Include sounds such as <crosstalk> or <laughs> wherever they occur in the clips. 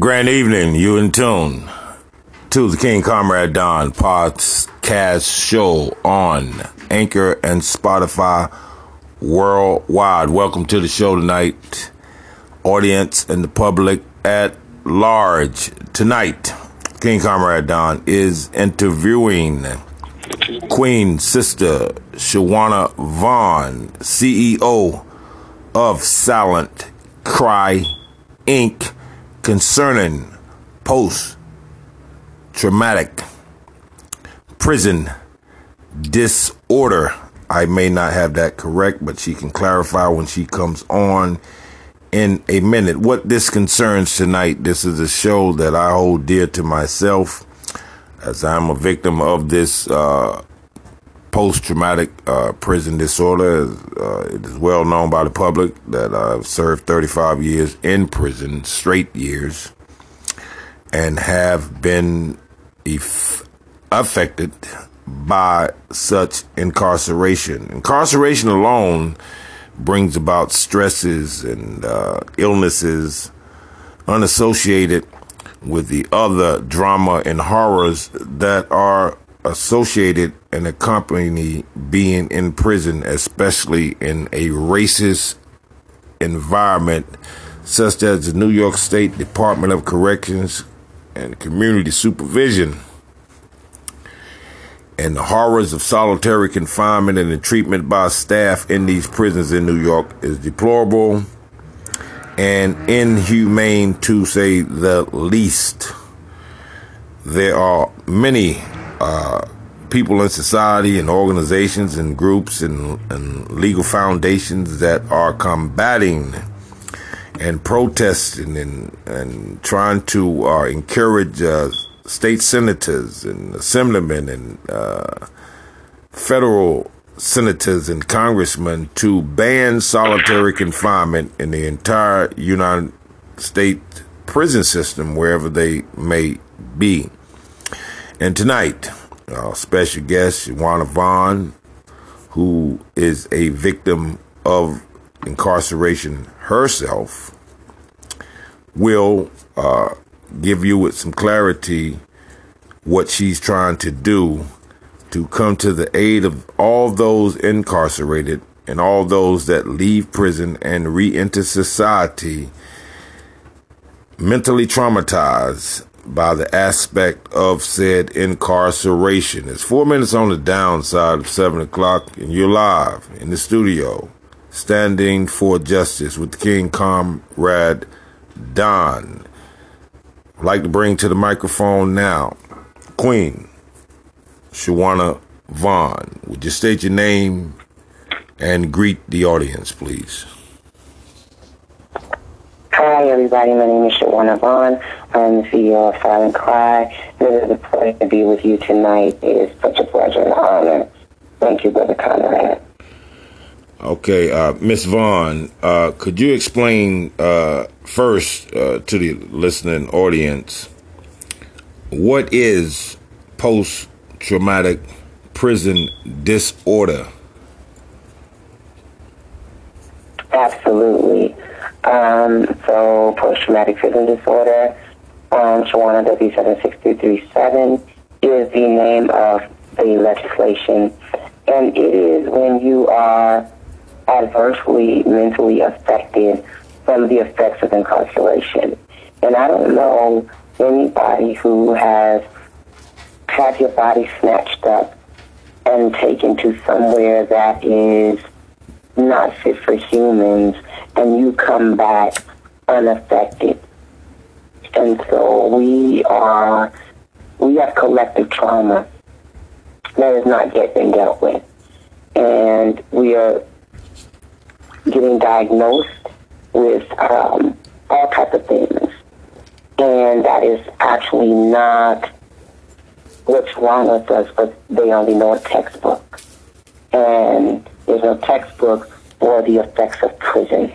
Grand evening, you in tune to the King Comrade Don podcast show on Anchor and Spotify worldwide. Welcome to the show tonight, audience and the public at large. Tonight, King Comrade Don is interviewing Queen Sister Shawanna Vaughn, CEO of Silent Cry Inc concerning post traumatic prison disorder. I may not have that correct, but she can clarify when she comes on in a minute. What this concerns tonight, this is a show that I hold dear to myself as I'm a victim of this uh, post traumatic uh, prison disorder. Uh, it is well known by the public that I've served 35 years in prison, straight years, and have been eff- affected by such incarceration. Incarceration alone brings about stresses and uh, illnesses unassociated with the other drama and horrors that are associated and accompany being in prison, especially in a racist environment such as the New York State Department of Corrections and Community Supervision. And the horrors of solitary confinement and the treatment by staff in these prisons in New York is deplorable and inhumane to say the least. There are many uh, people in society and organizations and groups and, and legal foundations that are combating and protesting and, and trying to uh, encourage uh, state senators and assemblymen and uh, federal senators and congressmen to ban solitary confinement in the entire United States prison system, wherever they may be. And tonight, our special guest, Shawanna Vaughn, who is a victim of incarceration herself, will uh, give you with some clarity what she's trying to do to come to the aid of all those incarcerated and all those that leave prison and re-enter society mentally traumatized by the aspect of said incarceration. It's four minutes on the downside of seven o'clock, and you're live in the studio, standing for justice with King Comrade Don. I'd like to bring to the microphone now Queen Shawanna Vaughn. Would you state your name and greet the audience, please? Hi, everybody. My name is Shawanna Vaughn. I'm the CEO of Silent Cry. It is a pleasure to be with you tonight. It is such a pleasure and honor. Thank you, Brother Conrad. Okay, uh, Miss Vaughn, uh, could you explain uh, first uh, to the listening audience what is post traumatic prison disorder? Absolutely. Um, so, post traumatic prison disorder, um, Shawana W76337 is the name of the legislation. And it is when you are adversely mentally affected from the effects of incarceration. And I don't know anybody who has had your body snatched up and taken to somewhere that is not fit for humans and you come back unaffected. And so we are, we have collective trauma that has not yet been dealt with. And we are getting diagnosed with um, all types of things. And that is actually not what's wrong with us, but they only know a textbook. And there's no textbook for the effects of prison.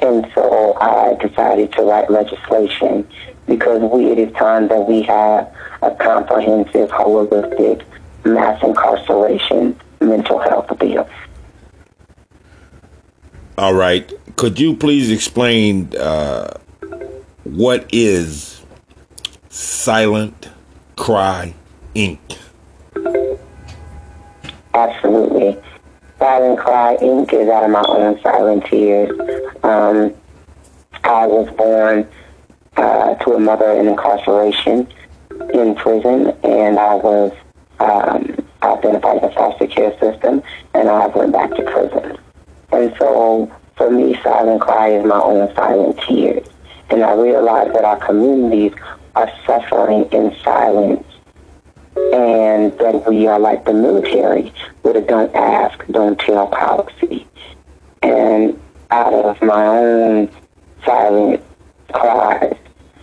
And so I decided to write legislation because we, it is time that we have a comprehensive, holistic mass incarceration mental health bill. All right. Could you please explain uh, what is Silent Cry Inc.? Absolutely. Silent Cry Inc. is out of my own silent tears. Um, I was born uh, to a mother in incarceration in prison, and I was um, identified in the foster care system, and I went back to prison. And so, for me, silent cry is my own silent tears. And I realize that our communities are suffering in silence, and that we are like the military with a "don't ask, don't tell" policy. And out of my own silent cries,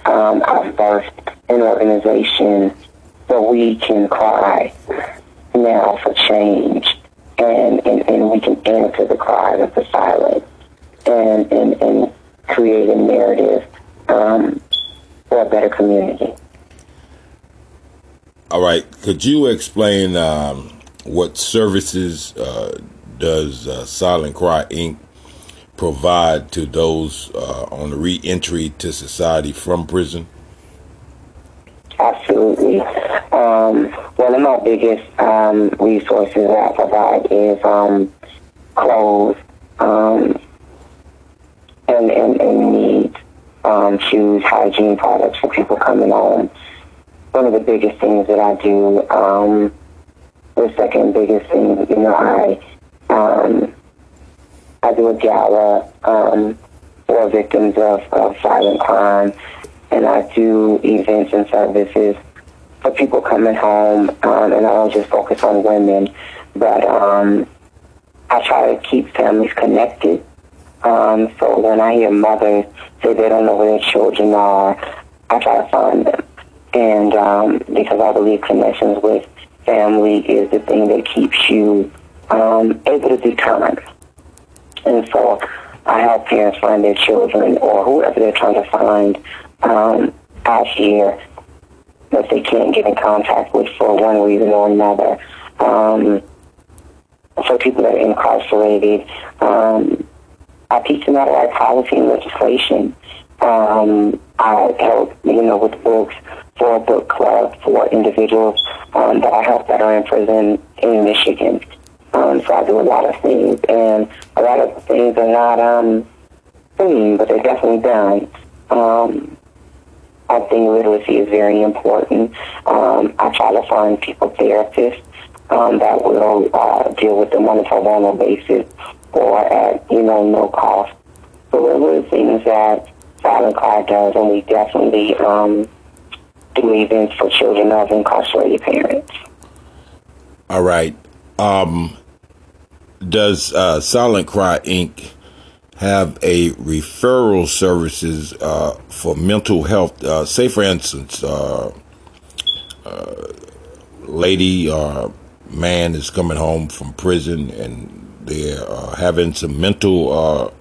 um, I've birthed an organization so we can cry now for change and, and, and we can answer the cry of the silent and, and, and create a narrative um, for a better community. All right. Could you explain um, what services uh, does uh, Silent Cry Inc. provide to those uh, on reentry to society from prison? Absolutely. Um, one of my biggest um, resources that I provide is um, clothes um, and, and, and needs, um, shoes, hygiene products for people coming home. One of the biggest things that I do, um, the second biggest thing, you know, I um, I do a gala um, for victims of, of violent crime and I do events and services for people coming home, um, and I don't just focus on women, but um, I try to keep families connected. Um, so when I hear mothers say they don't know where their children are, I try to find them. And um, because I believe connections with family is the thing that keeps you um, able to time. And so I help parents find their children or whoever they're trying to find um, out here that they can't get in contact with for one reason or another. Um, for people that are incarcerated, um, I teach them how to write policy and legislation. Um, I help, you know, with books for a book club for individuals um, that I help that are in prison in Michigan. Um, so I do a lot of things, and a lot of things are not um, seen, but they're definitely done. Um, I think literacy is very important. Um, I try to find people therapists um, that will uh, deal with them on a pro basis or at, you know, no cost. So those are the things that Silent Cry does, and we definitely um, do events for children of incarcerated parents. All right. Um, does uh, Silent Cry Inc have a referral services uh, for mental health. Uh, say, for instance, uh, uh lady or man is coming home from prison and they're uh, having some mental uh,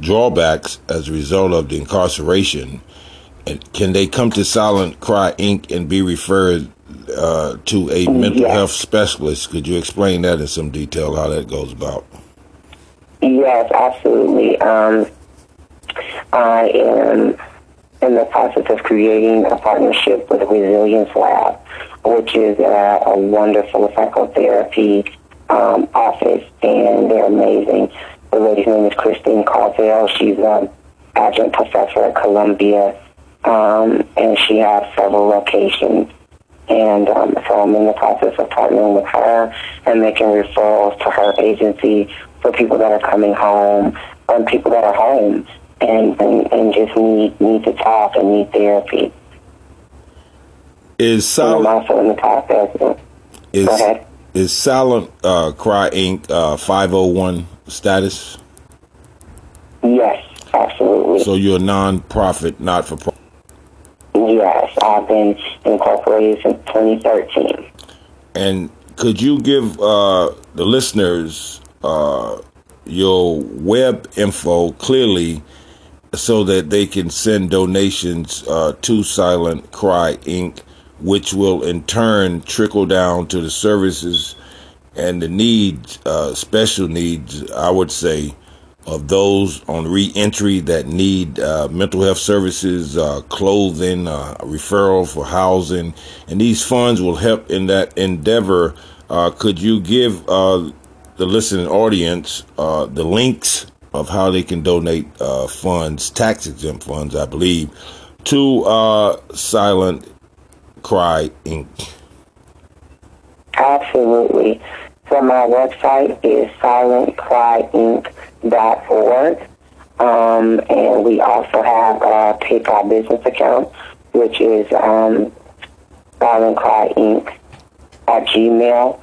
drawbacks as a result of the incarceration. And can they come to Silent Cry Inc. and be referred to a mental yes. health specialist? Could you explain that in some detail how that goes about? Yes, absolutely. Um, I am in the process of creating a partnership with the Resilience Lab, which is a, a wonderful psychotherapy um, office, and they're amazing. The lady's name is Christine Carville. She's an adjunct professor at Columbia, um, and she has several locations. And um, so I'm in the process of partnering with her and making referrals to her agency for people that are coming home, and people that are home and, and, and just need need to talk and need therapy. Is silent? I'm also in the process. Is, Go ahead. Is Silent uh, Cry Inc. Uh, 501 status? Yes, absolutely. So you're a non-profit, not for profit. Yes, I've been incorporated since 2013. And could you give uh, the listeners uh, your web info clearly so that they can send donations uh, to Silent Cry Inc., which will in turn trickle down to the services and the needs, uh, special needs, I would say, of those on reentry that need uh, mental health services, uh, clothing, uh, referral for housing, and these funds will help in that endeavor. Uh, could you give uh, the listening audience the links of how they can donate funds, tax exempt funds, I believe, to Silent Cry Inc.? Absolutely. So my website is silentcryinc.org. Um, and we also have a PayPal business account, which is um, silentcryinc at Gmail.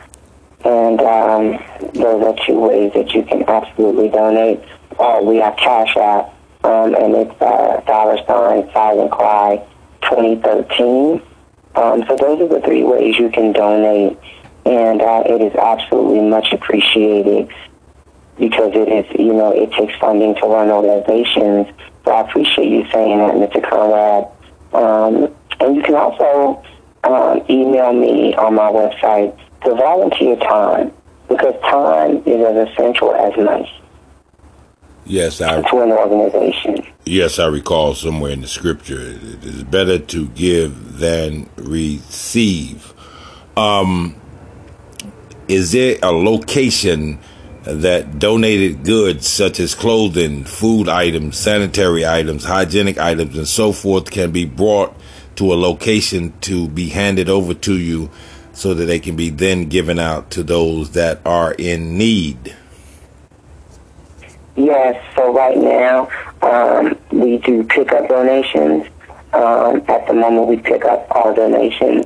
And um, those are two ways that you can absolutely donate. Uh, we have Cash App, um, and it's uh, dollar sign Silent Cry 2013. Um, so those are the three ways you can donate and uh, it is absolutely much appreciated because it is, you know, it takes funding to run organizations. So I appreciate you saying that, Mr. Conrad. Um, and you can also um, email me on my website to volunteer time because time is as essential as money. Yes, I to an organization. Yes, I recall somewhere in the scripture it is better to give than receive. Um, is there a location that donated goods such as clothing, food items, sanitary items, hygienic items, and so forth can be brought to a location to be handed over to you so that they can be then given out to those that are in need? Yes, so right now um, we do pick up donations. Um, at the moment, we pick up all donations.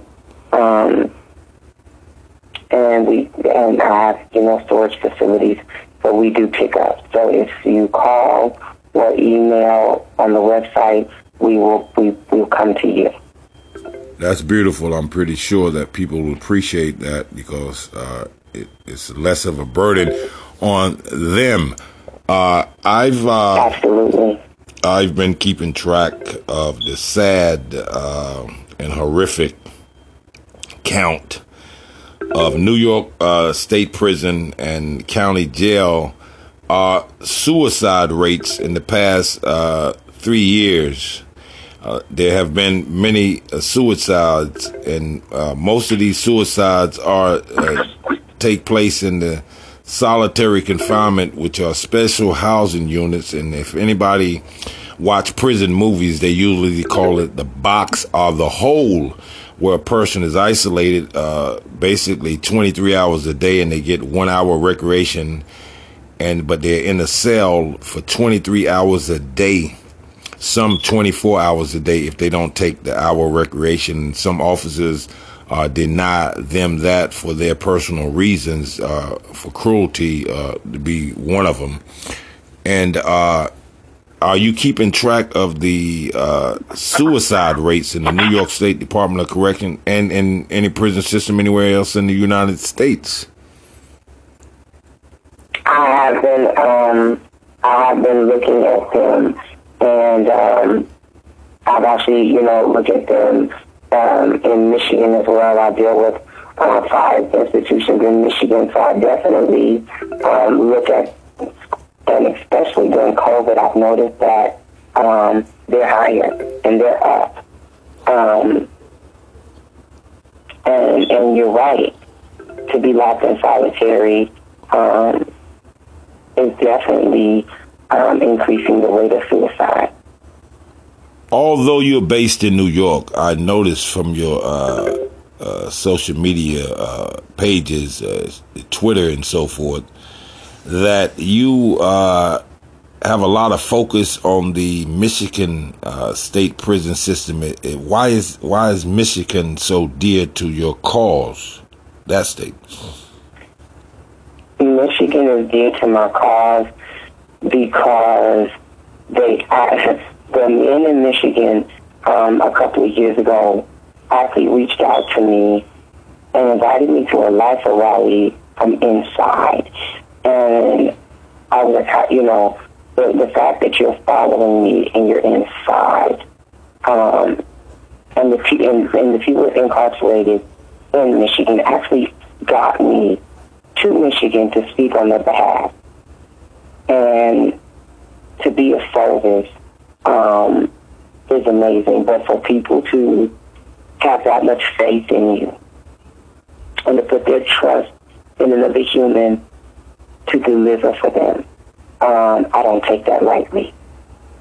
Um, and we and have you know storage facilities, so we do pick up. So if you call or email on the website, we will we will come to you. That's beautiful. I'm pretty sure that people will appreciate that because uh, it, it's less of a burden on them. Uh, I've uh, absolutely. I've been keeping track of the sad uh, and horrific count of New York uh, State Prison and County Jail are suicide rates in the past uh, three years. Uh, there have been many uh, suicides, and uh, most of these suicides are uh, take place in the solitary confinement, which are special housing units. And if anybody watch prison movies, they usually call it the box or the hole where a person is isolated uh, basically 23 hours a day and they get one hour recreation and but they're in a cell for 23 hours a day. Some 24 hours a day if they don't take the hour recreation. Some officers uh, deny them that for their personal reasons uh, for cruelty uh, to be one of them and uh, are you keeping track of the uh, suicide rates in the New York State Department of Correction and in any prison system anywhere else in the United States? I have been um, I have been looking at them, and um, I've actually you know looked at them um, in Michigan as well. I deal with uh, five institutions in Michigan, so I definitely um, look at and especially during COVID, I've noticed that um, they're higher and they're up. Um, and, and you're right. To be locked in solitary um, is definitely um, increasing the rate of suicide. Although you're based in New York, I noticed from your uh, uh, social media uh, pages, uh, Twitter and so forth, that you uh, have a lot of focus on the Michigan uh, state prison system. It, it, why is why is Michigan so dear to your cause? That state. Michigan is dear to my cause because they I, the men in Michigan um, a couple of years ago actually reached out to me and invited me to a life rally from inside. And I was, you know, the, the fact that you're following me and you're inside, um, and the and, and the people incarcerated in Michigan actually got me to Michigan to speak on their behalf. and to be a service um, is amazing. But for people to have that much faith in you and to put their trust in another human to deliver for them, um, I don't take that lightly.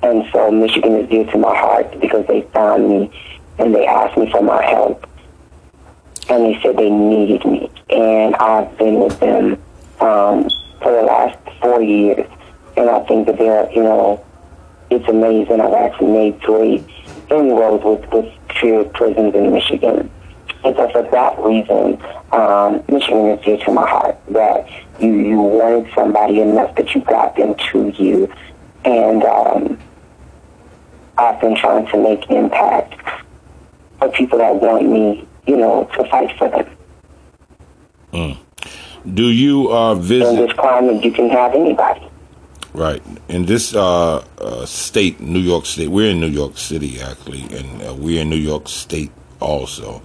And so Michigan is dear to my heart because they found me and they asked me for my help. And they said they needed me. And I've been with them um, for the last four years. And I think that they're, you know, it's amazing. I've actually made great inroads with, with few prisons in Michigan. And so for that reason, um, Michigan is dear to my heart. That you, you wanted somebody enough that you got them to you. And um, I've been trying to make impact for people that want me, you know, to fight for them. Mm. Do you uh, visit? In this climate, you can have anybody. Right. In this uh, uh, state, New York State, we're in New York City actually, and uh, we're in New York State also.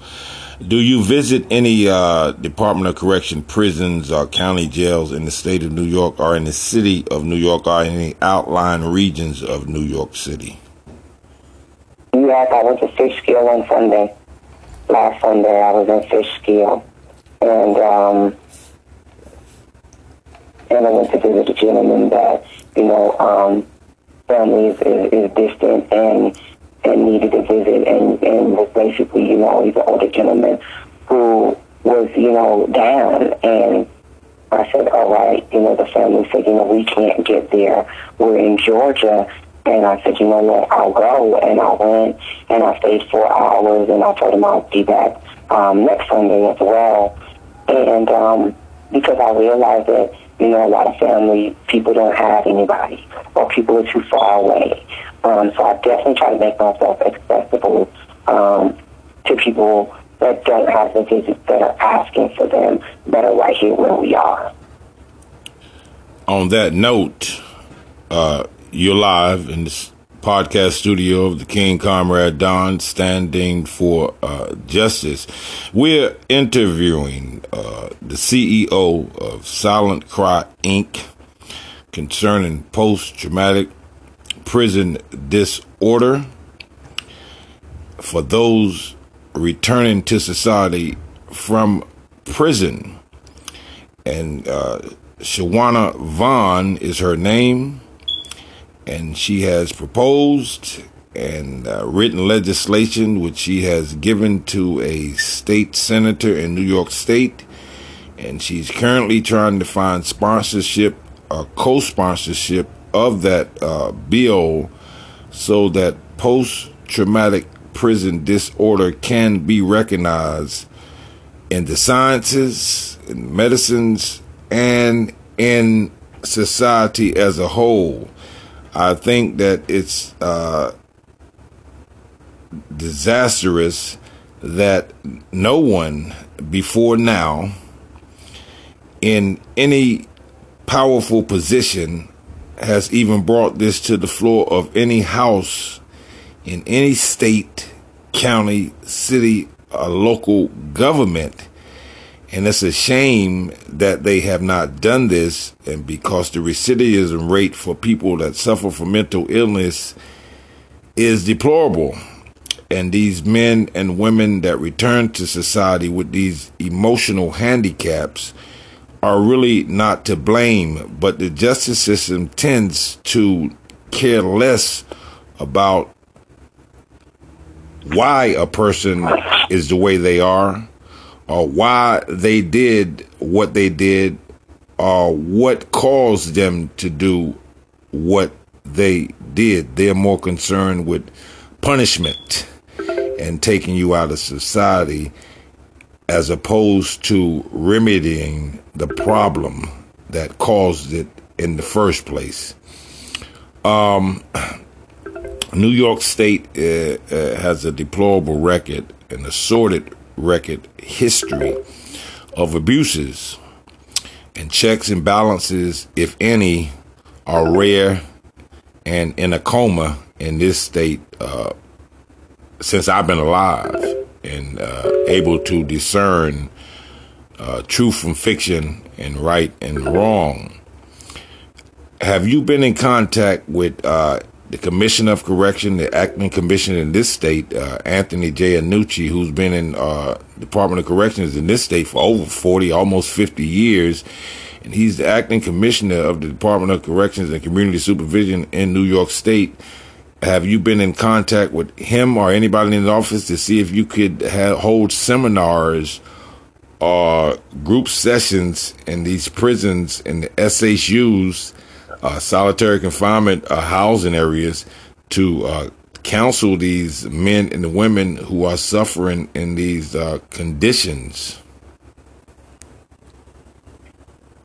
Do you visit any uh, Department of Correction prisons or county jails in the state of New York or in the city of New York or any outlying regions of New York City? Yes, I went to Fishkill on Sunday. Last Sunday, I was in Fishkill, and um, and I went to visit a gentleman that you know um, family is, is, is distant and and needed to visit and, and was basically, you know, he's an older gentleman who was, you know, down and I said, all right, you know, the family said, you know, we can't get there. We're in Georgia. And I said, you know what, I'll go. And I went and I stayed four hours and I told him I'll be back um, next Sunday as well. And um, because I realized that, you know, a lot of family, people don't have anybody or people are too far away. Um, so I definitely try to make myself accessible um, to people that don't have the visits that are asking for them that are right here where we are. On that note, uh, you're live in this podcast studio of the King Comrade Don, standing for uh, justice. We're interviewing uh, the CEO of Silent Cry Inc. concerning post traumatic prison disorder for those returning to society from prison. And uh, Shawanna Vaughn is her name, and she has proposed and uh, written legislation which she has given to a state senator in New York State. And she's currently trying to find sponsorship or co sponsorship of that uh, bill so that post traumatic prison disorder can be recognized in the sciences, in medicines, and in society as a whole. I think that it's uh, disastrous that no one before now in any powerful position has even brought this to the floor of any house in any state, county, city, or local government. And it's a shame that they have not done this. And because the recidivism rate for people that suffer from mental illness is deplorable. And these men and women that return to society with these emotional handicaps are really not to blame, but the justice system tends to care less about why a person is the way they are or why they did what they did or what caused them to do what they did. They're more concerned with punishment and taking you out of society as opposed to remedying the problem that caused it in the first place. Um, New York State uh, uh, has a deplorable record, an assorted record history of abuses, and checks and balances, if any, are rare and in a coma in this state uh, since I've been alive and uh, able to discern uh, truth from fiction and right and wrong. have you been in contact with uh, the Commissioner of Correction, the acting commissioner in this state, uh, Anthony J. Annucci, who's been in uh, Department of Corrections in this state for over 40, almost 50 years. And he's the acting commissioner of the Department of Corrections and Community Supervision in New York State. Have you been in contact with him or anybody in the office to see if you could have, hold seminars or group sessions in these prisons and the SHUs uh, solitary confinement uh, housing areas to uh, counsel these men and the women who are suffering in these uh, conditions?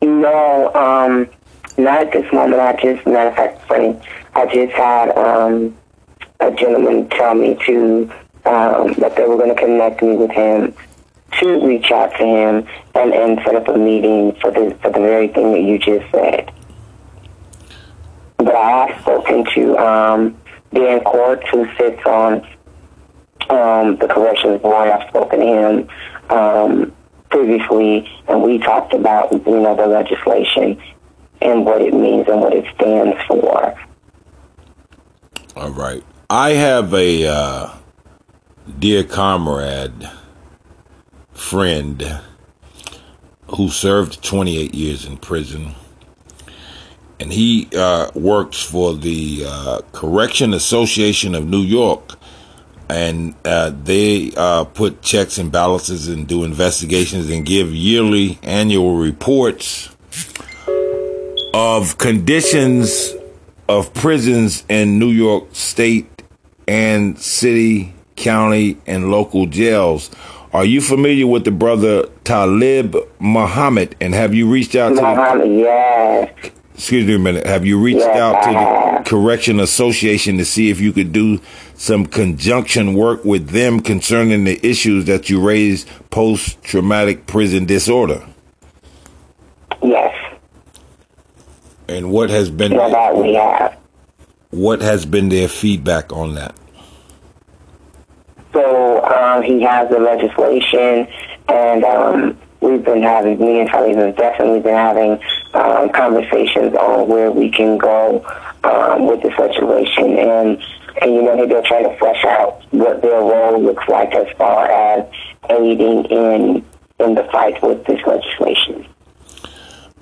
No, um, not at this moment. I just, matter of fact, funny, I just had um, a gentleman tell me to um, that they were going to connect me with him to reach out to him and, and set up a meeting for the for the very thing that you just said. But I have spoken to um, Dan Quart, who sits on um, the corrections board. I've spoken to him um, previously, and we talked about you know the legislation and what it means and what it stands for. All right, I have a uh, dear comrade, friend, who served 28 years in prison and he uh, works for the uh, Correction Association of New York, and uh, they uh, put checks and balances and do investigations and give yearly annual reports of conditions of prisons in New York State and city, county, and local jails. Are you familiar with the brother Talib Muhammad? And have you reached out to Muhammad, yes excuse me a minute. Have you reached out to the Correction Association to see if you could do some conjunction work with them concerning the issues that you raised post traumatic prison disorder? Yes. And what has been yeah, that we have. What has been their feedback on that? So um, he has the legislation, and um, we've been having, me and Charlie have definitely been having um, conversations on where we can go um, with the situation. And, and, you know, they're trying to flesh out what their role looks like as far as aiding in, in the fight with this legislation.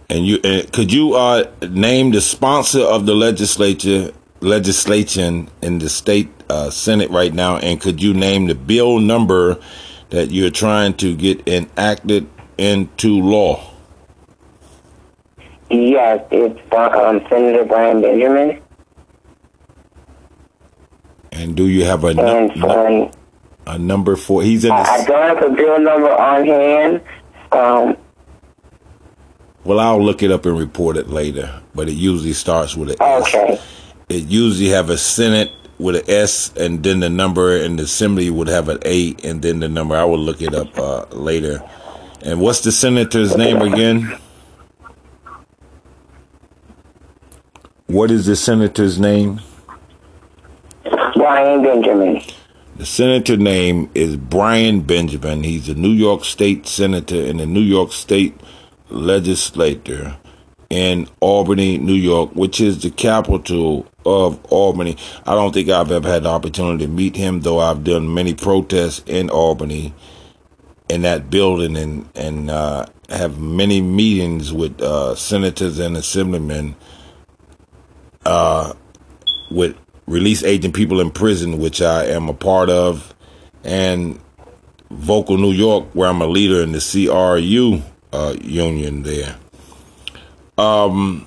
And you uh, could you uh, name the sponsor of the legislature legislation in the state uh, senate right now, and could you name the bill number that you're trying to get enacted into law? Yes, it's um, Senator Brian Benjamin. And do you have a, nu- a number for? He's in. I, I don't have a bill number on hand. Um, well, I'll look it up and report it later. But it usually starts with an okay. S. It usually have a Senate with an S, and then the number, and the Assembly would have an A, and then the number. I will look it up uh, later. And what's the senator's name again? What is the senator's name? Brian Benjamin. The senator name is Brian Benjamin. He's a New York State senator in the New York State legislature in Albany, New York, which is the capital of Albany. I don't think I've ever had the opportunity to meet him, though I've done many protests in Albany in that building and and uh, have many meetings with uh, senators and assemblymen uh, with release aging people in prison, which I am a part of, and Vocal New York, where I'm a leader in the CRU uh, union there. Um,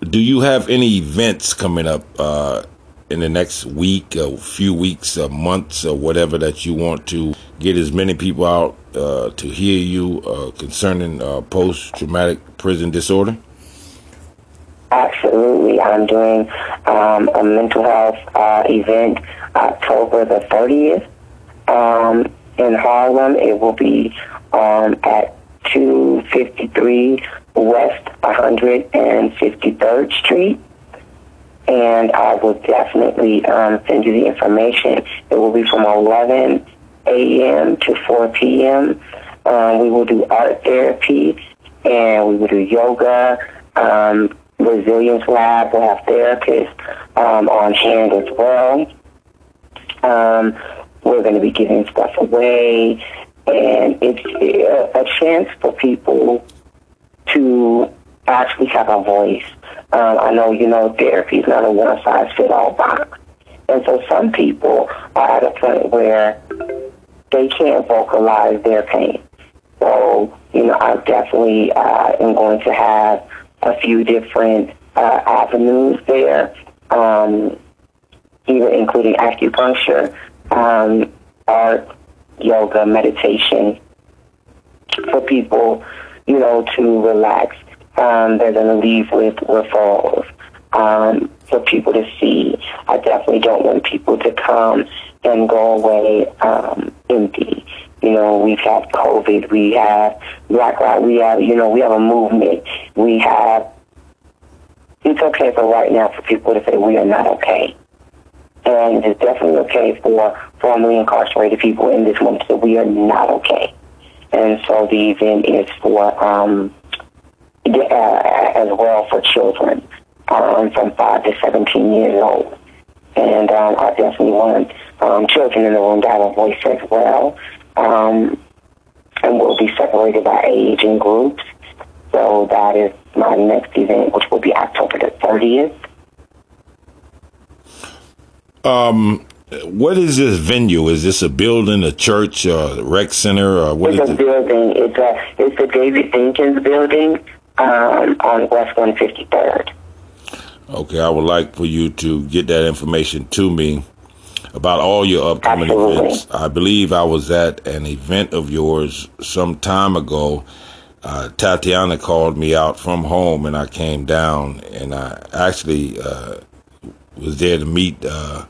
do you have any events coming up uh, in the next week, a few weeks, or months, or whatever that you want to get as many people out uh, to hear you uh, concerning uh, post traumatic prison disorder? Absolutely. I'm doing um, a mental health uh, event October the 30th um, in Harlem. It will be um, at 253 West 153rd Street. And I will definitely um, send you the information. It will be from 11 a.m. to 4 p.m. Um, we will do art therapy and we will do yoga, um, resilience lab. We'll have therapists um, on hand as well. Um, we're going to be giving stuff away, and it's a, a chance for people to actually have a voice. Um, I know, you know, therapy is not a one size fit all box. And so some people are at a point where they can't vocalize their pain. So, you know, I definitely uh, am going to have a few different uh, avenues there, um, even including acupuncture, um, art, yoga, meditation, for people, you know, to relax. Um, they're going to leave with referrals um, for people to see. I definitely don't want people to come and go away um, empty. You know, we've had COVID, we have Black Lives, we have, you know, we have a movement. We have, it's okay for right now for people to say we are not okay. And it's definitely okay for formerly incarcerated people in this moment to say we are not okay. And so the event is for, um, uh, as well for children um, from 5 to 17 years old. And um, I definitely want um, children in the room to have a voice as well. Um, and we'll be separated by age and groups. So that is my next event, which will be October the 30th. Um, what is this venue? Is this a building, a church, a rec center, or what it's is a it? building. It's a it's the David Dinkins building um, on West 153rd. Okay, I would like for you to get that information to me about all your upcoming Absolutely. events. I believe I was at an event of yours some time ago. Uh, Tatiana called me out from home, and I came down, and I actually uh, was there to meet uh,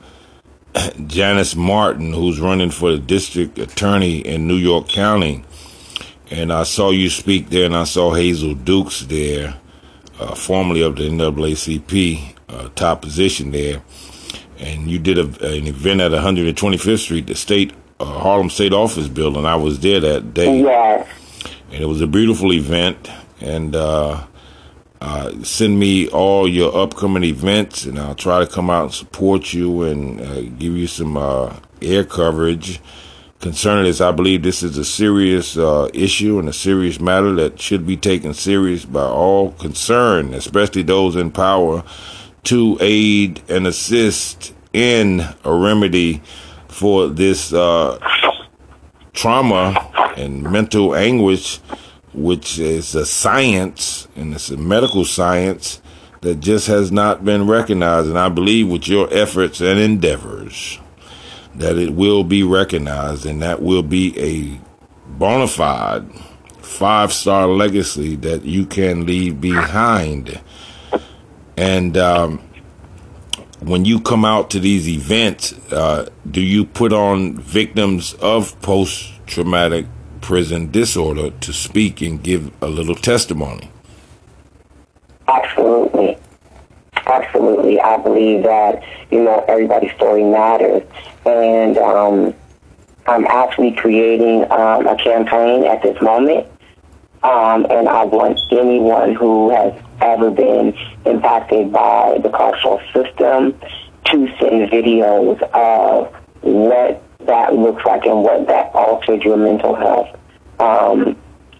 <coughs> Janos Marton, who's running for the district attorney in New York County. And I saw you speak there, and I saw Hazel Dukes there, uh, formerly of the NAACP, uh, top position there. And you did a, an event at 125th Street, the state uh, Harlem State Office building. I was there that day Yes. and it was a beautiful event. And uh, uh, send me all your upcoming events, and I'll try to come out and support you and uh, give you some uh, air coverage concerning this. I believe this is a serious uh, issue and a serious matter that should be taken serious by all concerned, especially those in power, to aid and assist in a remedy for this uh, trauma and mental anguish, which is a science and it's a medical science that just has not been recognized. And I believe with your efforts and endeavors that it will be recognized and that will be a bona fide five star legacy that you can leave behind. And um, when you come out to these events, uh, do you put on victims of post traumatic prison disorder to speak and give a little testimony? Absolutely. Absolutely. I believe that, you know, everybody's story matters. And um, I'm actually creating um, a campaign at this moment. Um, and I want anyone who has ever been impacted by the carceral system to send videos of what that looks like and what that altered your mental health um,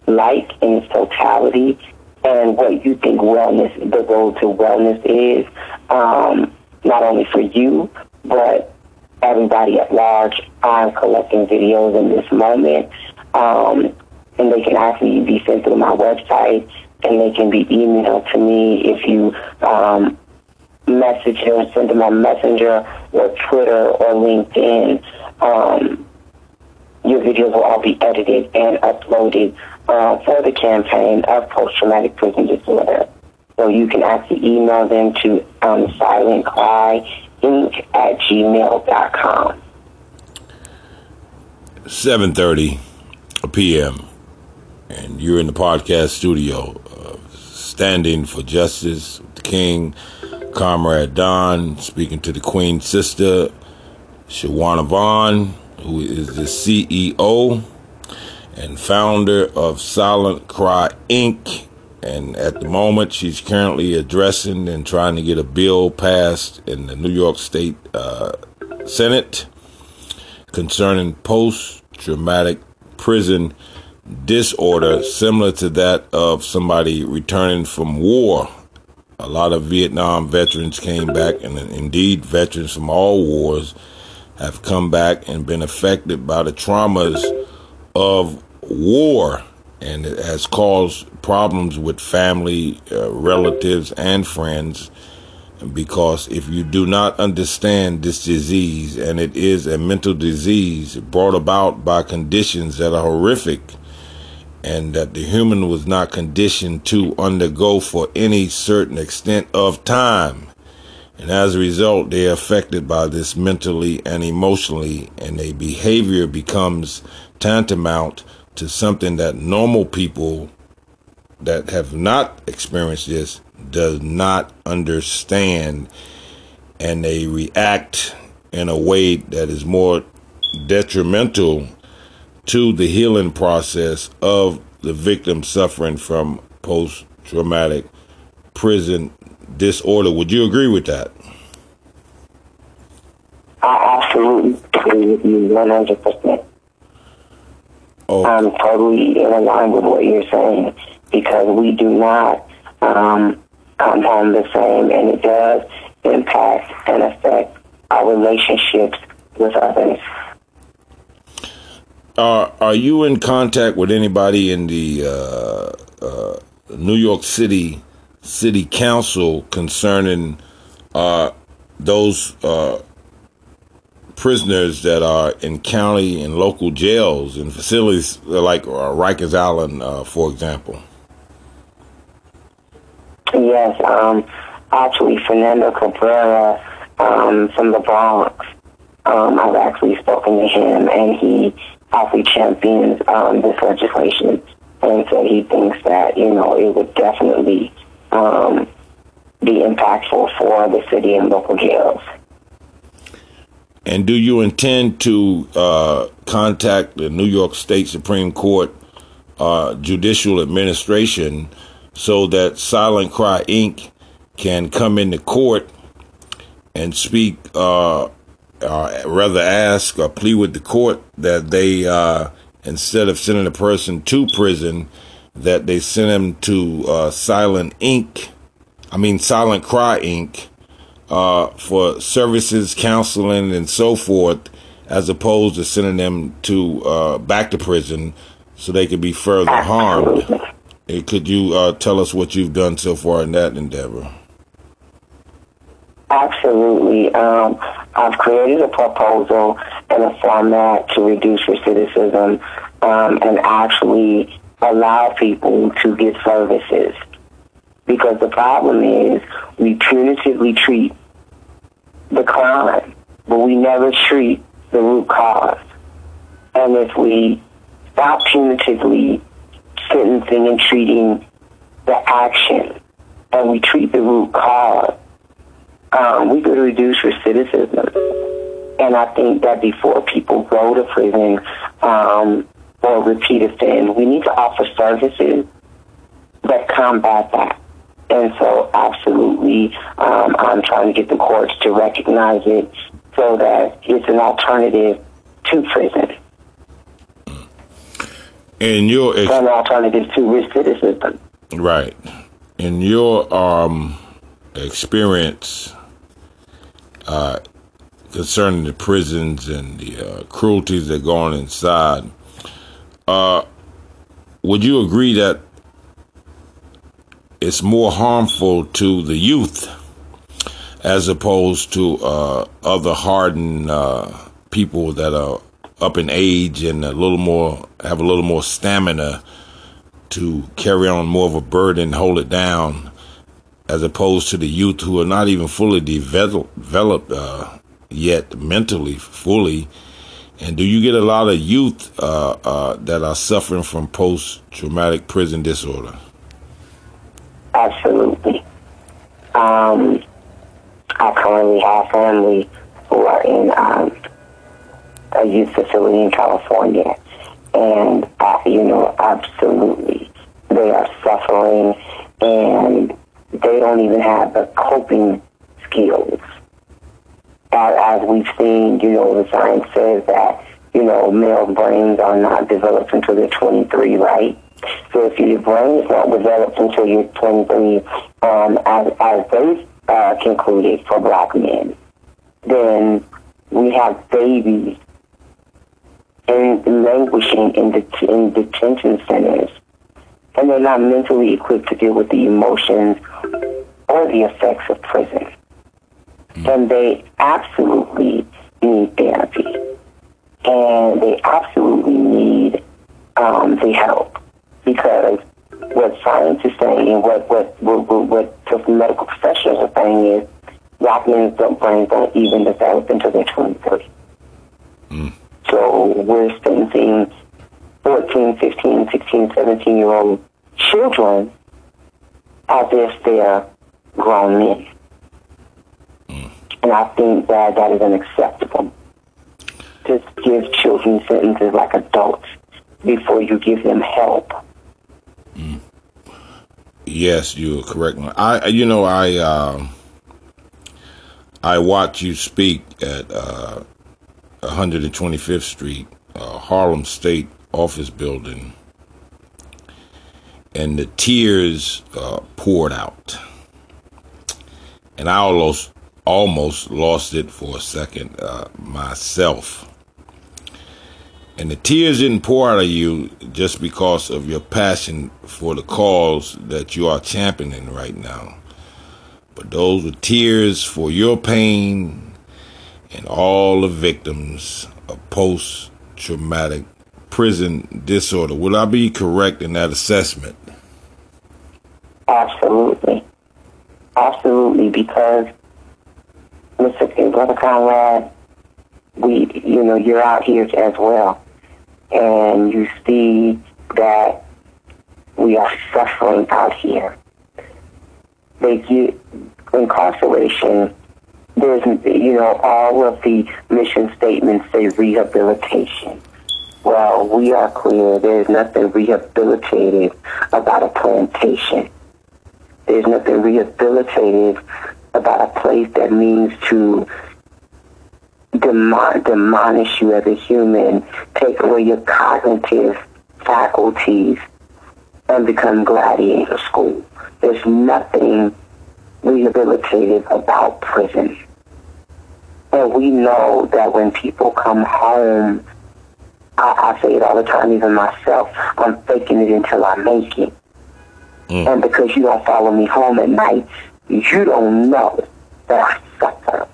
like in its totality and what you think wellness, the road to wellness is, um, not only for you, but everybody at large. I'm collecting videos in this moment, um, and they can actually be sent through my website, and they can be emailed to me if you um, message them, send them on Messenger or Twitter or LinkedIn. Um, your videos will all be edited and uploaded uh, for the campaign of post-traumatic prison disorder. So you can actually email them to um, silentcryinc at gmail.com. 7.30 p.m. And you're in the podcast studio, uh, standing for justice, the king, Comrade Don, speaking to the Queen's sister, Shawanna Vaughn, who is the CEO and founder of Silent Cry Inc. and at the moment, she's currently addressing and trying to get a bill passed in the New York State uh, Senate concerning post traumatic prison disorder, similar to that of somebody returning from war. A lot of Vietnam veterans came back, and indeed, veterans from all wars have come back and been affected by the traumas of war and it has caused problems with family, uh, relatives, and friends. Because if you do not understand this disease, and it is a mental disease brought about by conditions that are horrific, and that the human was not conditioned to undergo for any certain extent of time. And as a result, they are affected by this mentally and emotionally, and their behavior becomes tantamount to something that normal people that have not experienced this does not understand. And they react in a way that is more detrimental to the healing process of the victim suffering from post traumatic prison disorder. Would you agree with that? I absolutely agree with you 100%. Oh. I'm totally in line with what you're saying because we do not um, come home the same, and it does impact and affect our relationships with others. Are Are you in contact with anybody in the uh, uh, New York City City Council concerning uh, those uh, prisoners that are in county and local jails and facilities like uh, Rikers Island, uh, for example? Yes, um, actually, Fernando Cabrera um, from the Bronx. Um, I've actually spoken to him, and he actually champions um, this legislation and said he thinks that you know it would definitely um, be impactful for the city and local jails. And do you intend to uh, contact the New York State Supreme Court uh, Judicial Administration so that Silent Cry Inc. can come into court and speak, uh, uh rather ask or plea with the court that they, uh, instead of sending a person to prison, that they send them to uh, Silent Inc. I mean Silent Cry Inc uh, for services, counseling, and so forth, as opposed to sending them to uh, back to prison so they could be further harmed. Could you uh, tell us what you've done so far in that endeavor? Absolutely. Um, I've created a proposal and a format to reduce recidivism um, and actually allow people to get services. Because the problem is we punitively treat the crime, but we never treat the root cause. And if we stop punitively sentencing and treating the action, and we treat the root cause, um, we could reduce recidivism. And I think that before people go to prison um, or repeat offend, we need to offer services that combat that. And so, absolutely, um, I'm trying to get the courts to recognize it so that it's an alternative to prison. In your ex- an alternative to recidivism. Right. In your um, experience uh, concerning the prisons and the uh, cruelties that go on inside, uh, would you agree that it's more harmful to the youth as opposed to uh, other hardened uh, people that are up in age and a little more have a little more stamina to carry on more of a burden, hold it down, as opposed to the youth who are not even fully developed uh, yet mentally fully. And do you get a lot of youth uh, uh, that are suffering from post traumatic prison disorder? Absolutely. Um, I currently have family who are in um, a youth facility in California, and uh, you know, absolutely, they are suffering, and they don't even have the coping skills. As, we've seen, you know, the science says that, you know, male brains are not developed until they're 23, right? So if your brain is not developed until you're 23, um, as, as they uh, concluded for black men, then we have babies in languishing in, det- in detention centers, and they're not mentally equipped to deal with the emotions or the effects of prison. And they absolutely need therapy, and they absolutely need um, the help because what science is saying and what what what, what, what the medical professionals are saying is black men's brains don't even develop until they're 23. So we're sentencing 14, 15, 16, 17 year old children as if they're grown men. And I think that that is unacceptable. Just give children sentences like adults before you give them help. Yes, you're correct. I, you know, I, uh, I watch you speak at uh, 125th Street, uh, Harlem State Office Building, and the tears uh, poured out, and I almost almost lost it for a second uh, myself. And the tears didn't pour out of you just because of your passion for the cause that you are championing right now. But those were tears for your pain and all the victims of post traumatic prison disorder. Will I be correct in that assessment? Absolutely. Absolutely, because Mr. Brother Conrad, we, you know, you're out here as well, and you see that we are suffering out here. They get incarceration. There's, you know, all of the mission statements say rehabilitation. Well, we are clear. There's nothing rehabilitative about a plantation. There's nothing rehabilitative about a place that means to demon- demolish you as a human, take away your cognitive faculties, and become gladiator school. There's nothing rehabilitative about prison. And we know that when people come home, I, I say it all the time, even myself, I'm faking it until I make it. Mm. And because you don't follow me home at night, you don't know that I suffer.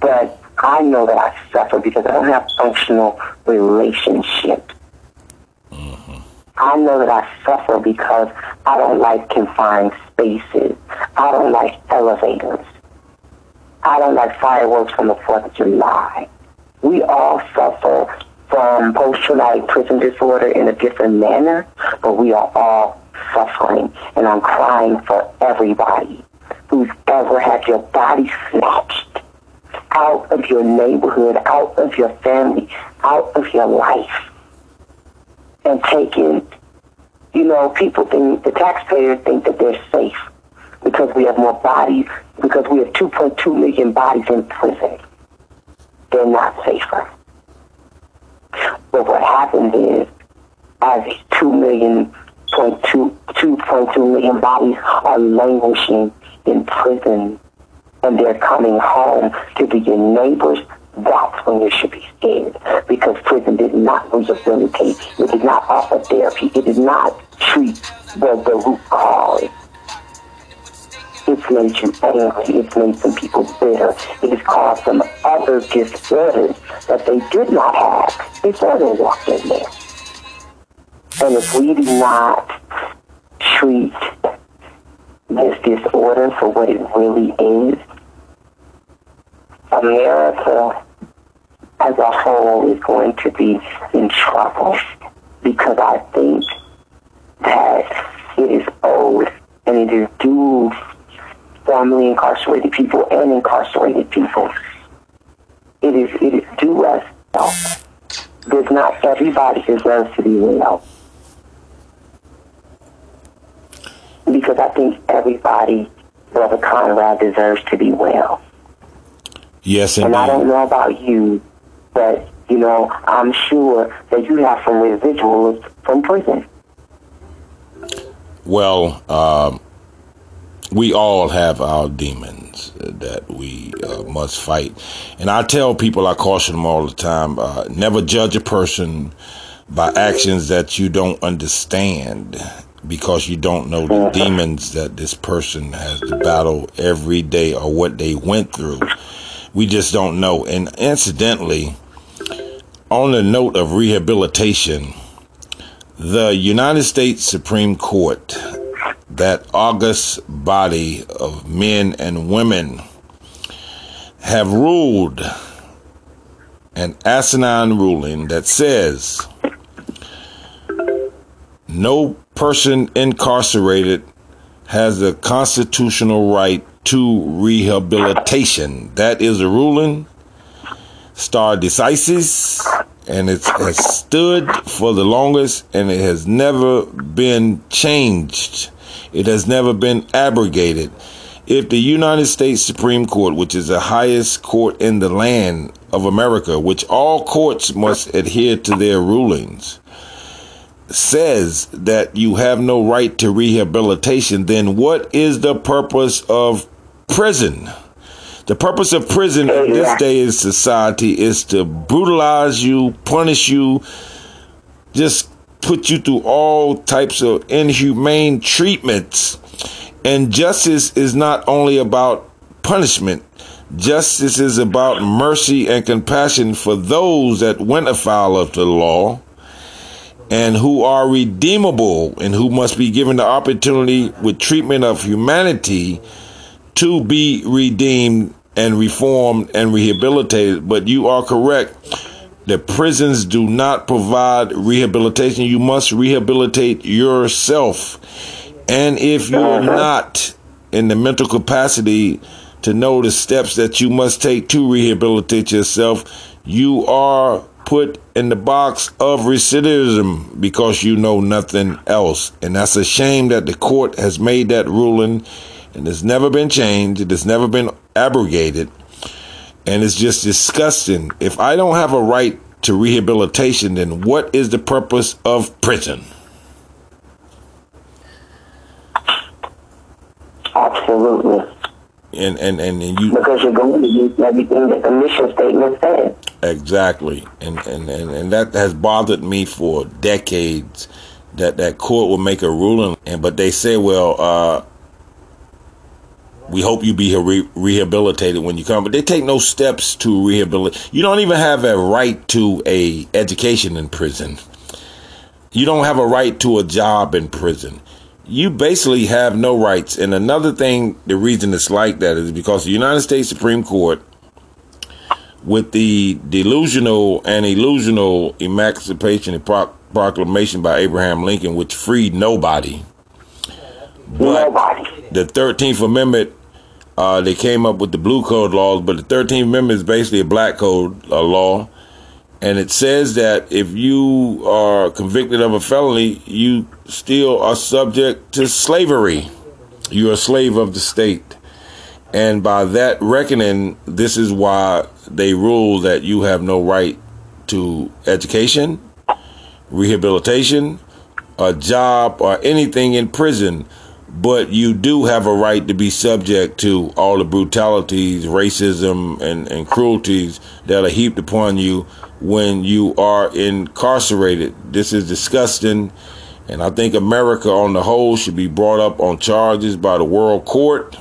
But I know that I suffer because I don't have functional relationships. Mm-hmm. I know that I suffer because I don't like confined spaces. I don't like elevators. I don't like fireworks on the 4th of July. We all suffer from post-traumatic prison disorder in a different manner, but we are all suffering. And I'm crying for everybody who's ever had your body snatched out of your neighborhood, out of your family, out of your life, and taken. You know, people think, the taxpayers think that they're safe because we have more bodies, because we have 2.2 million bodies in prison. They're not safer. But what happens is, as these 2 million, 2.2 million bodies are languishing in prison and they're coming home to be your neighbors, that's when you should be scared because prison did not rehabilitate. It did not offer therapy. It did not treat the, the root cause. It's made you angry. It's made some people bitter. It has caused some other disorders that they did not have before they walked in there. And if we do not treat this disorder for what it really is, America as a whole is going to be in trouble because I think that it is owed and it is due formerly incarcerated people and incarcerated people. It is it is due us. Because not everybody deserves to be well. Because I think everybody, Brother Conrad, deserves to be well. Yes, indeed. And I don't know about you, but, you know, I'm sure that you have some residuals from prison. Well, um, we all have our demons that we uh, must fight. And I tell people, I caution them all the time uh, never judge a person by actions that you don't understand because you don't know the uh-huh. demons that this person has to battle every day or what they went through. We just don't know. And incidentally, on the note of rehabilitation, the United States Supreme Court that august body of men and women have ruled an asinine ruling that says no person incarcerated has a constitutional right to rehabilitation. That is a ruling, stare decisis, and it has stood for the longest and it has never been changed. It has never been abrogated. If the United States Supreme Court, which is the highest court in the land of America, which all courts must adhere to their rulings, says that you have no right to rehabilitation, then what is the purpose of prison? The purpose of prison in this day in society is to brutalize you, punish you, just put you through all types of inhumane treatments. And justice is not only about punishment, justice is about mercy and compassion for those that went afoul of the law and who are redeemable and who must be given the opportunity with treatment of humanity to be redeemed and reformed and rehabilitated. But you are correct the prisons do not provide rehabilitation. You must rehabilitate yourself. And if you're not in the mental capacity to know the steps that you must take to rehabilitate yourself, you are put in the box of recidivism because you know nothing else. And that's a shame that the court has made that ruling and it's never been changed, it has never been abrogated. And it's just disgusting. If I don't have a right to rehabilitation, then what is the purpose of prison? Absolutely. And, and, and, and you because you're going to use everything that the mission statement says. Exactly, and, and and and that has bothered me for decades. That that court will make a ruling, and but they say, well, uh, we hope you be re- rehabilitated when you come, but they take no steps to rehabilitate. You don't even have a right to a education in prison. You don't have a right to a job in prison. You basically have no rights. And another thing, the reason it's like that is because the United States Supreme Court, with the delusional and illusional Emancipation Proclamation by Abraham Lincoln, which freed nobody but the 13th Amendment, uh, they came up with the blue code laws, but the 13th Amendment is basically a black code uh, law. And it says that if you are convicted of a felony, you still are subject to slavery. You're a slave of the state. And by that reckoning, this is why they rule that you have no right to education, rehabilitation, a job, or anything in prison but you do have a right to be subject to all the brutalities, racism, and, and cruelties that are heaped upon you when you are incarcerated. This is disgusting, and I think America on the whole should be brought up on charges by the World Court,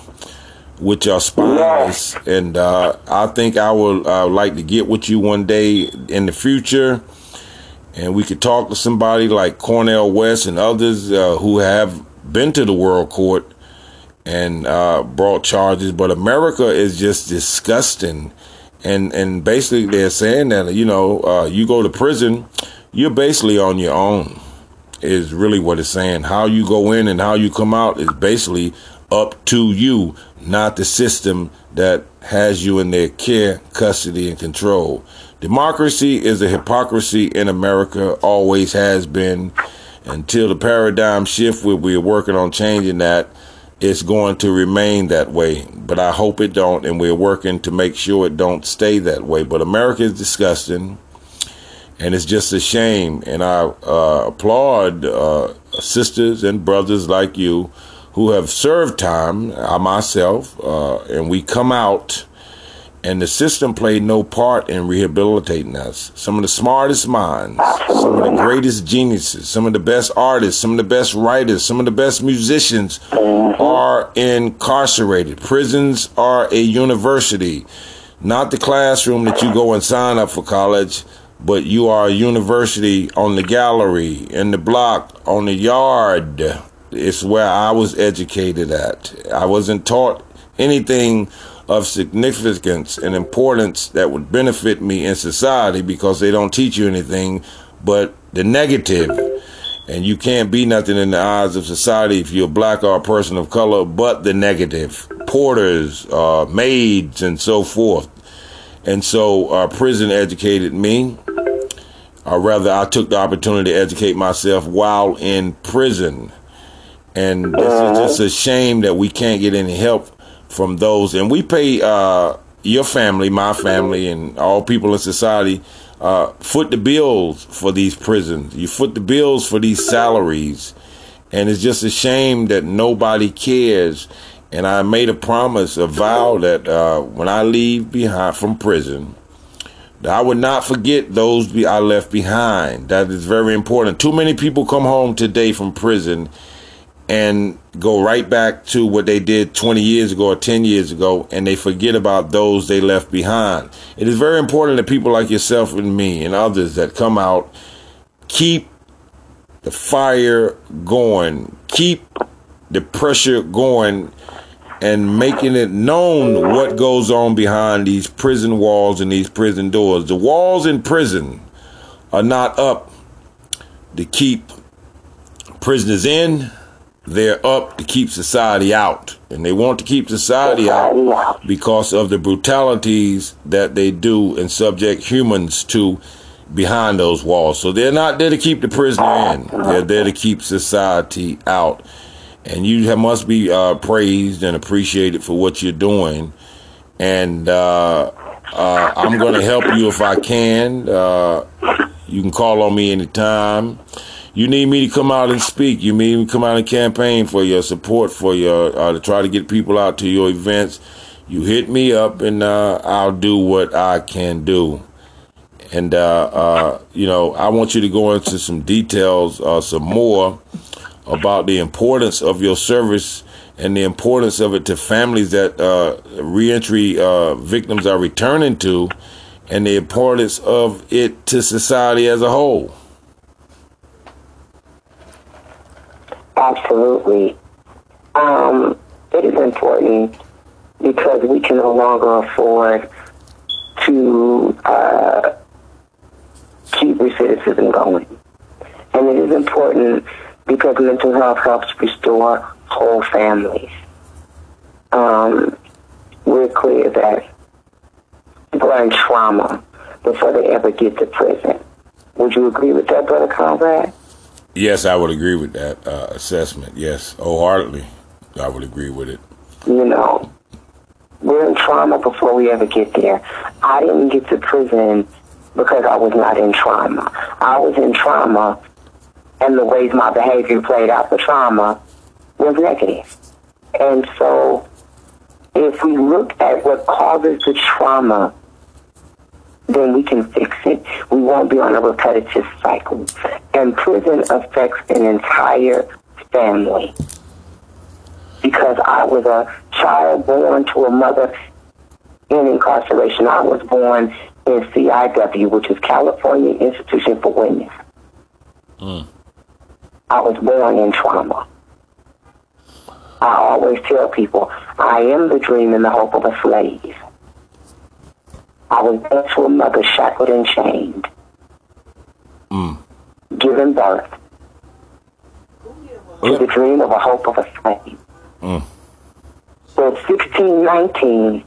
which are spies. And uh, I think I would uh, like to get with you one day in the future. And we could talk to somebody like Cornel West and others uh, who have been to the world court and uh, brought charges, but America is just disgusting. And and basically they're saying that you know uh, you go to prison, you're basically on your own. Is really what it's saying. How you go in and how you come out is basically up to you, not the system that has you in their care, custody, and control. Democracy is a hypocrisy in America, always has been until the paradigm shift, where we're working on changing that, it's going to remain that way. But I hope it don't, and we're working to make sure it don't stay that way. But America is disgusting, and it's just a shame. And I uh, applaud uh, sisters and brothers like you who have served time. I myself, uh, and we come out and the system played no part in rehabilitating us. Some of the smartest minds, some of the greatest geniuses, some of the best artists, some of the best writers, some of the best musicians are incarcerated. Prisons are a university, not the classroom that you go and sign up for college, but you are a university on the gallery, in the block, on the yard. It's where I was educated at. I wasn't taught anything of significance and importance that would benefit me in society because they don't teach you anything but the negative. And you can't be nothing in the eyes of society if you're black or a person of color but the negative. Porters, uh, maids, and so forth. And so uh, prison educated me. Or rather, I took the opportunity to educate myself while in prison. And this is just a shame that we can't get any help from those, and we pay uh, your family, my family, and all people in society uh, foot the bills for these prisons. You foot the bills for these salaries, and it's just a shame that nobody cares. And I made a promise, a vow that uh, when I leave behind from prison, that I would not forget those I left behind. That is very important. Too many people come home today from prison and go right back to what they did 20 years ago or 10 years ago and they forget about those they left behind. It is very important that people like yourself and me and others that come out keep the fire going, keep the pressure going and making it known what goes on behind these prison walls and these prison doors. The walls in prison are not up to keep prisoners in they're up to keep society out. And they want to keep society out because of the brutalities that they do and subject humans to behind those walls. So they're not there to keep the prisoner in, they're there to keep society out. And you must be uh, praised and appreciated for what you're doing. And uh, uh, I'm going to help you if I can. Uh, you can call on me anytime you need me to come out and speak. You need me to come out and campaign for your support for your uh, to try to get people out to your events. You hit me up and uh, I'll do what I can do. And uh, uh you know, I want you to go into some details, uh, some more about the importance of your service and the importance of it to families that uh, reentry victims are returning to, and the importance of it to society as a whole. Absolutely. Um, it is important because we can no longer afford to uh, keep recidivism going. And it is important because mental health helps restore whole families. Um, we're clear that people are in trauma before they ever get to prison. Would you agree with that, Brother Conrad? Yes, I would agree with that uh, assessment. Yes, wholeheartedly, I would agree with it. You know, we're in trauma before we ever get there. I didn't get to prison because I was not in trauma. I was in trauma, and the ways my behavior played out the trauma was negative. And so, if we look at what causes the trauma then we can fix it. We won't be on a repetitive cycle. And prison affects an entire family. Because I was a child born to a mother in incarceration. I was born in CIW, which is California Institution for Women. Mm. I was born in trauma. I always tell people, I am the dream and the hope of a slave. I was born to a mother shackled and chained, mm. giving birth to the dream of a hope of a slave. Mm. So 1619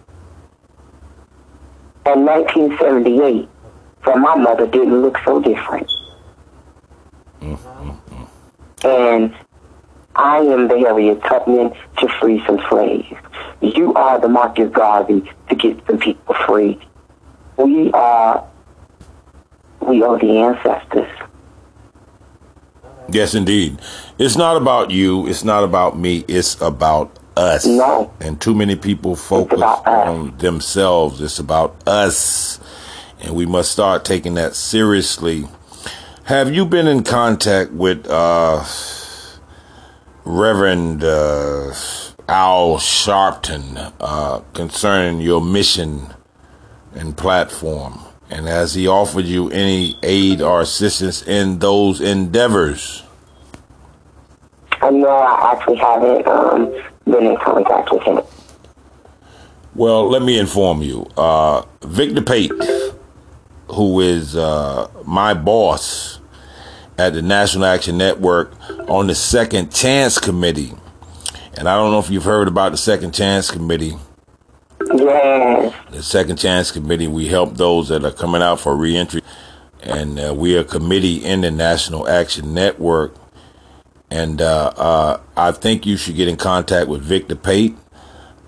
and 1978 for my mother didn't look so different. Mm, mm, And I am the Harriet Tubman to free some slaves. You are the Marcus Garvey to get some people free. We are, we are the ancestors. Yes, indeed. It's not about you. It's not about me. It's about us. No. And too many people focus on themselves. It's about us. And we must start taking that seriously. Have you been in contact with uh, Reverend uh, Al Sharpton uh, concerning your mission and platform? And has he offered you any aid or assistance in those endeavors? No, I actually haven't um, been in contact with him. Well, let me inform you. Uh, Victor Pate, who is uh, my boss at the National Action Network on the Second Chance Committee, and I don't know if you've heard about the Second Chance Committee. Yes. The Second Chance Committee, we help those that are coming out for reentry, and uh, we are a committee in the National Action Network and uh, uh, I think you should get in contact with Victor Pate.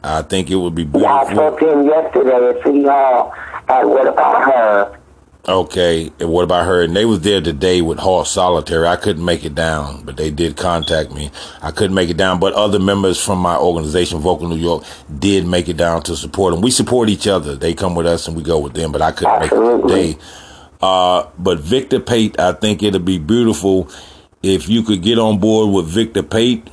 I think it would be beautiful. Yeah, I spoke to him yesterday at City Hall. And what about her? Okay, and what about her? And they was there today with HALT Solitary. I couldn't make it down, but they did contact me. I couldn't make it down, but other members from my organization, Vocal New York, did make it down to support them. We support each other. They come with us and we go with them, but I couldn't Absolutely. make it today. Uh, but Victor Pate, I think it'll be beautiful if you could get on board with Victor Pate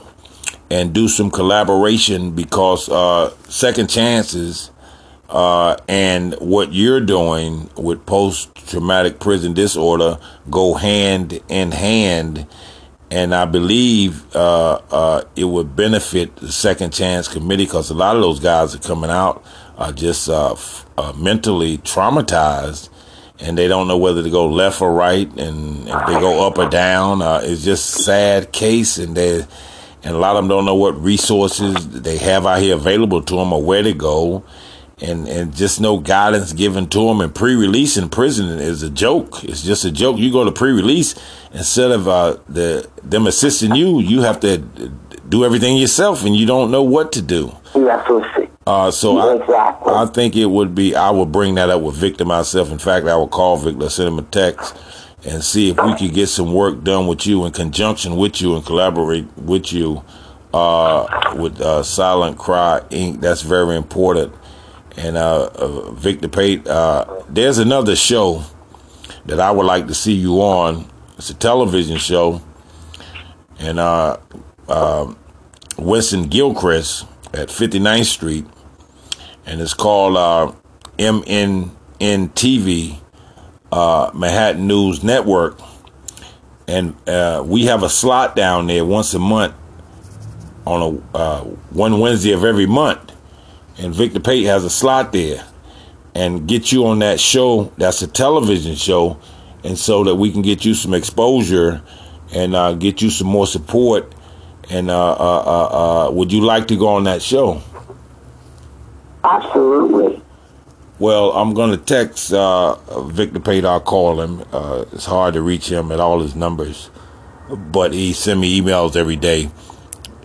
and do some collaboration because uh, second chances uh, and what you're doing with post traumatic prison disorder go hand in hand. And I believe uh, uh it would benefit the Second Chance Committee because a lot of those guys are coming out are just uh, f- uh, mentally traumatized and they don't know whether to go left or right, and if they go up or down. Uh, it's just sad case, and they and a lot of them don't know what resources they have out here available to them or where to go, and and just no guidance given to them. And pre-release in prison is a joke. It's just a joke. You go to pre-release instead of uh, the them assisting you, you have to do everything yourself, and you don't know what to do. Uh, so exactly. I, I think it would be, I would bring that up with Victor myself. In fact, I would call Victor, send him a text and see if we could get some work done with you in conjunction with you and collaborate with you, uh, with, uh, Silent Cry Inc. That's very important. And, uh, uh Victor Pate, uh, there's another show that I would like to see you on. It's a television show. And, uh, uh Winston Gilchrist at 59th Street and it's called uh, MNN uh, Manhattan News Network. And uh, we have a slot down there once a month on a uh, one Wednesday of every month. And Victor Pate has a slot there and get you on that show. That's a television show. And so that we can get you some exposure and uh, get you some more support. And uh, uh, uh, uh would you like to go on that show? Absolutely. Well, I'm going to text uh, Victor Pate. I'll call him. Uh, it's hard to reach him at all his numbers, but he send me emails every day,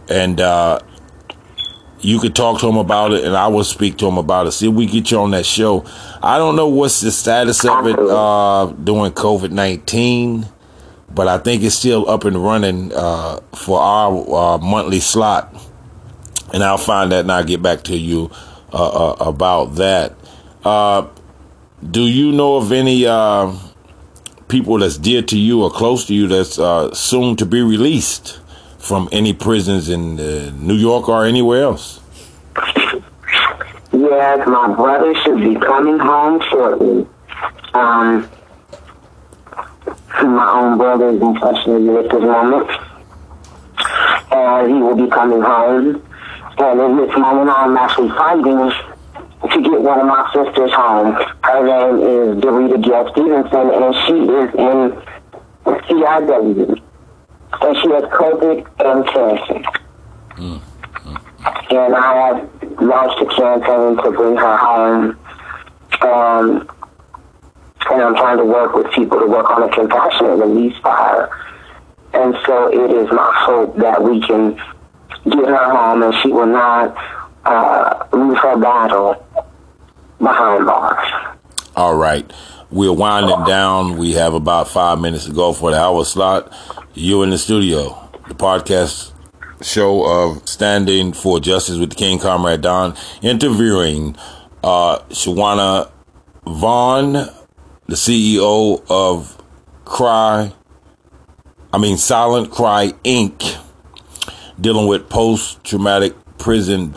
and uh, you could talk to him about it, and I will speak to him about it. See if we get you on that show. I don't know what's the status of it uh, during COVID nineteen, but I think it's still up and running uh, for our uh, monthly slot, and I'll find that and I'll get back to you uh, uh, about that. Uh, do you know of any uh, people that's dear to you or close to you that's uh, soon to be released from any prisons in New York or anywhere else? <laughs> Yes, my brother should be coming home shortly. Um, my own brother is in touch with me at this moment. And he will be coming home. And in this moment, I'm actually fighting to get one of my sisters home. Her name is Dorita Gail Stevenson, and she is in CIW. And she has COVID and cancer. Mm. And I have launched a campaign to bring her home. Um, and I'm trying to work with people to work on a compassionate release for her. And so it is my hope that we can get her home and she will not uh, lose her battle behind bars. All right. We're winding down. We have about five minutes to go for the hour slot. You in the studio, the podcast show of Standing for Justice with the King Comrade Don, interviewing uh, Shawanna Vaughn, the CEO of Cry, I mean Silent Cry Inc., dealing with post traumatic prison.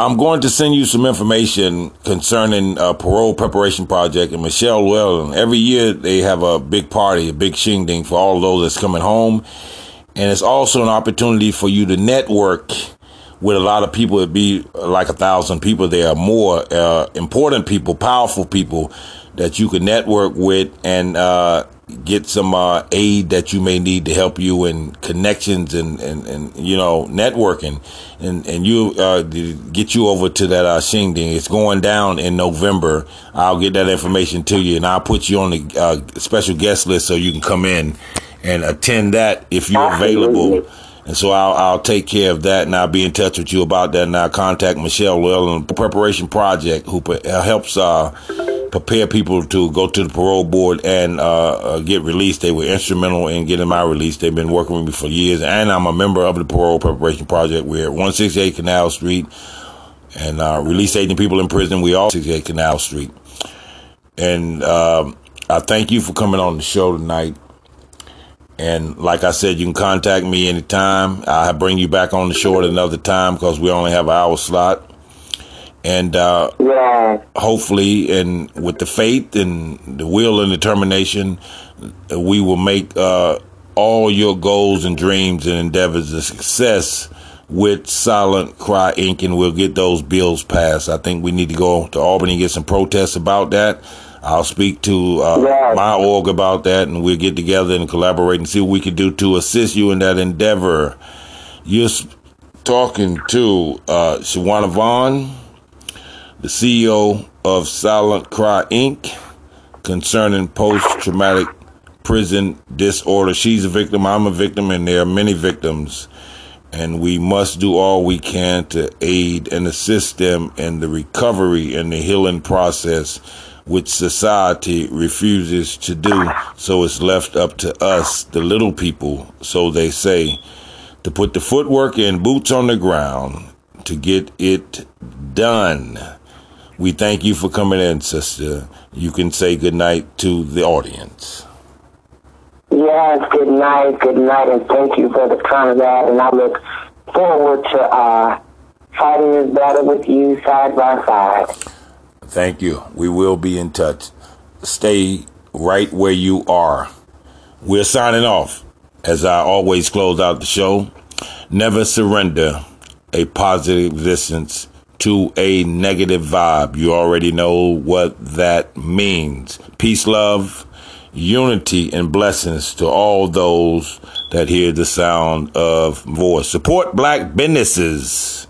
I'm going to send you some information concerning a parole preparation project and Michelle Llewellyn. Every year they have a big party, a big shindig for all those that's coming home. And it's also an opportunity for you to network with a lot of people. It'd be like a thousand people there, more uh, important people, powerful people that you could network with and uh, get some uh, aid that you may need to help you in connections and, and, and you know networking and and you uh, get you over to that uh, shindig. It's going down in November. I'll get that information to you and I'll put you on the uh, special guest list so you can come in and attend that if you're available. And so I'll, I'll take care of that and I'll be in touch with you about that. And I'll contact Michelle Llewellyn, Preparation Project, who helps uh, prepare people to go to the parole board and uh, uh, get released. They were instrumental in getting my release. They've been working with me for years. And I'm a member of the Parole Preparation Project. We're at 168 Canal Street and uh, release aging people in prison. We all 68 Canal Street. And um, I thank you for coming on the show tonight. And like I said, you can contact me anytime. I'll bring you back on the show at another time because we only have an hour slot. And uh, yeah. hopefully, and with the faith and the will and determination, we will make uh, all your goals and dreams and endeavors a success with Silent Cry Inc. And we'll get those bills passed. I think we need to go to Albany and get some protests about that I'll speak to uh, my org about that, and we'll get together and collaborate and see what we can do to assist you in that endeavor. You're talking to uh, Shawanna Vaughn, the CEO of Silent Cry Inc., concerning post traumatic prison disorder. She's a victim, I'm a victim, and there are many victims. And we must do all we can to aid and assist them in the recovery and the healing process which society refuses to do. So it's left up to us, the little people, so they say, to put the footwork and boots on the ground to get it done. We thank you for coming in, sister. You can say good night to the audience. Yes, good night, good night, and thank you for the combat. And I look forward to uh, fighting this battle with you side by side. Thank you. We will be in touch. Stay right where you are. We're signing off. As I always close out the show, never surrender a positive existence to a negative vibe. You already know what that means. Peace, love, unity, and blessings to all those that hear the sound of voice. Support black businesses.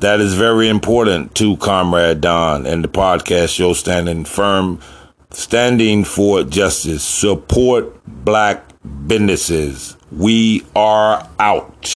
That is very important to Comrade Don and the podcast show standing firm, standing for justice. Support black businesses. We are out.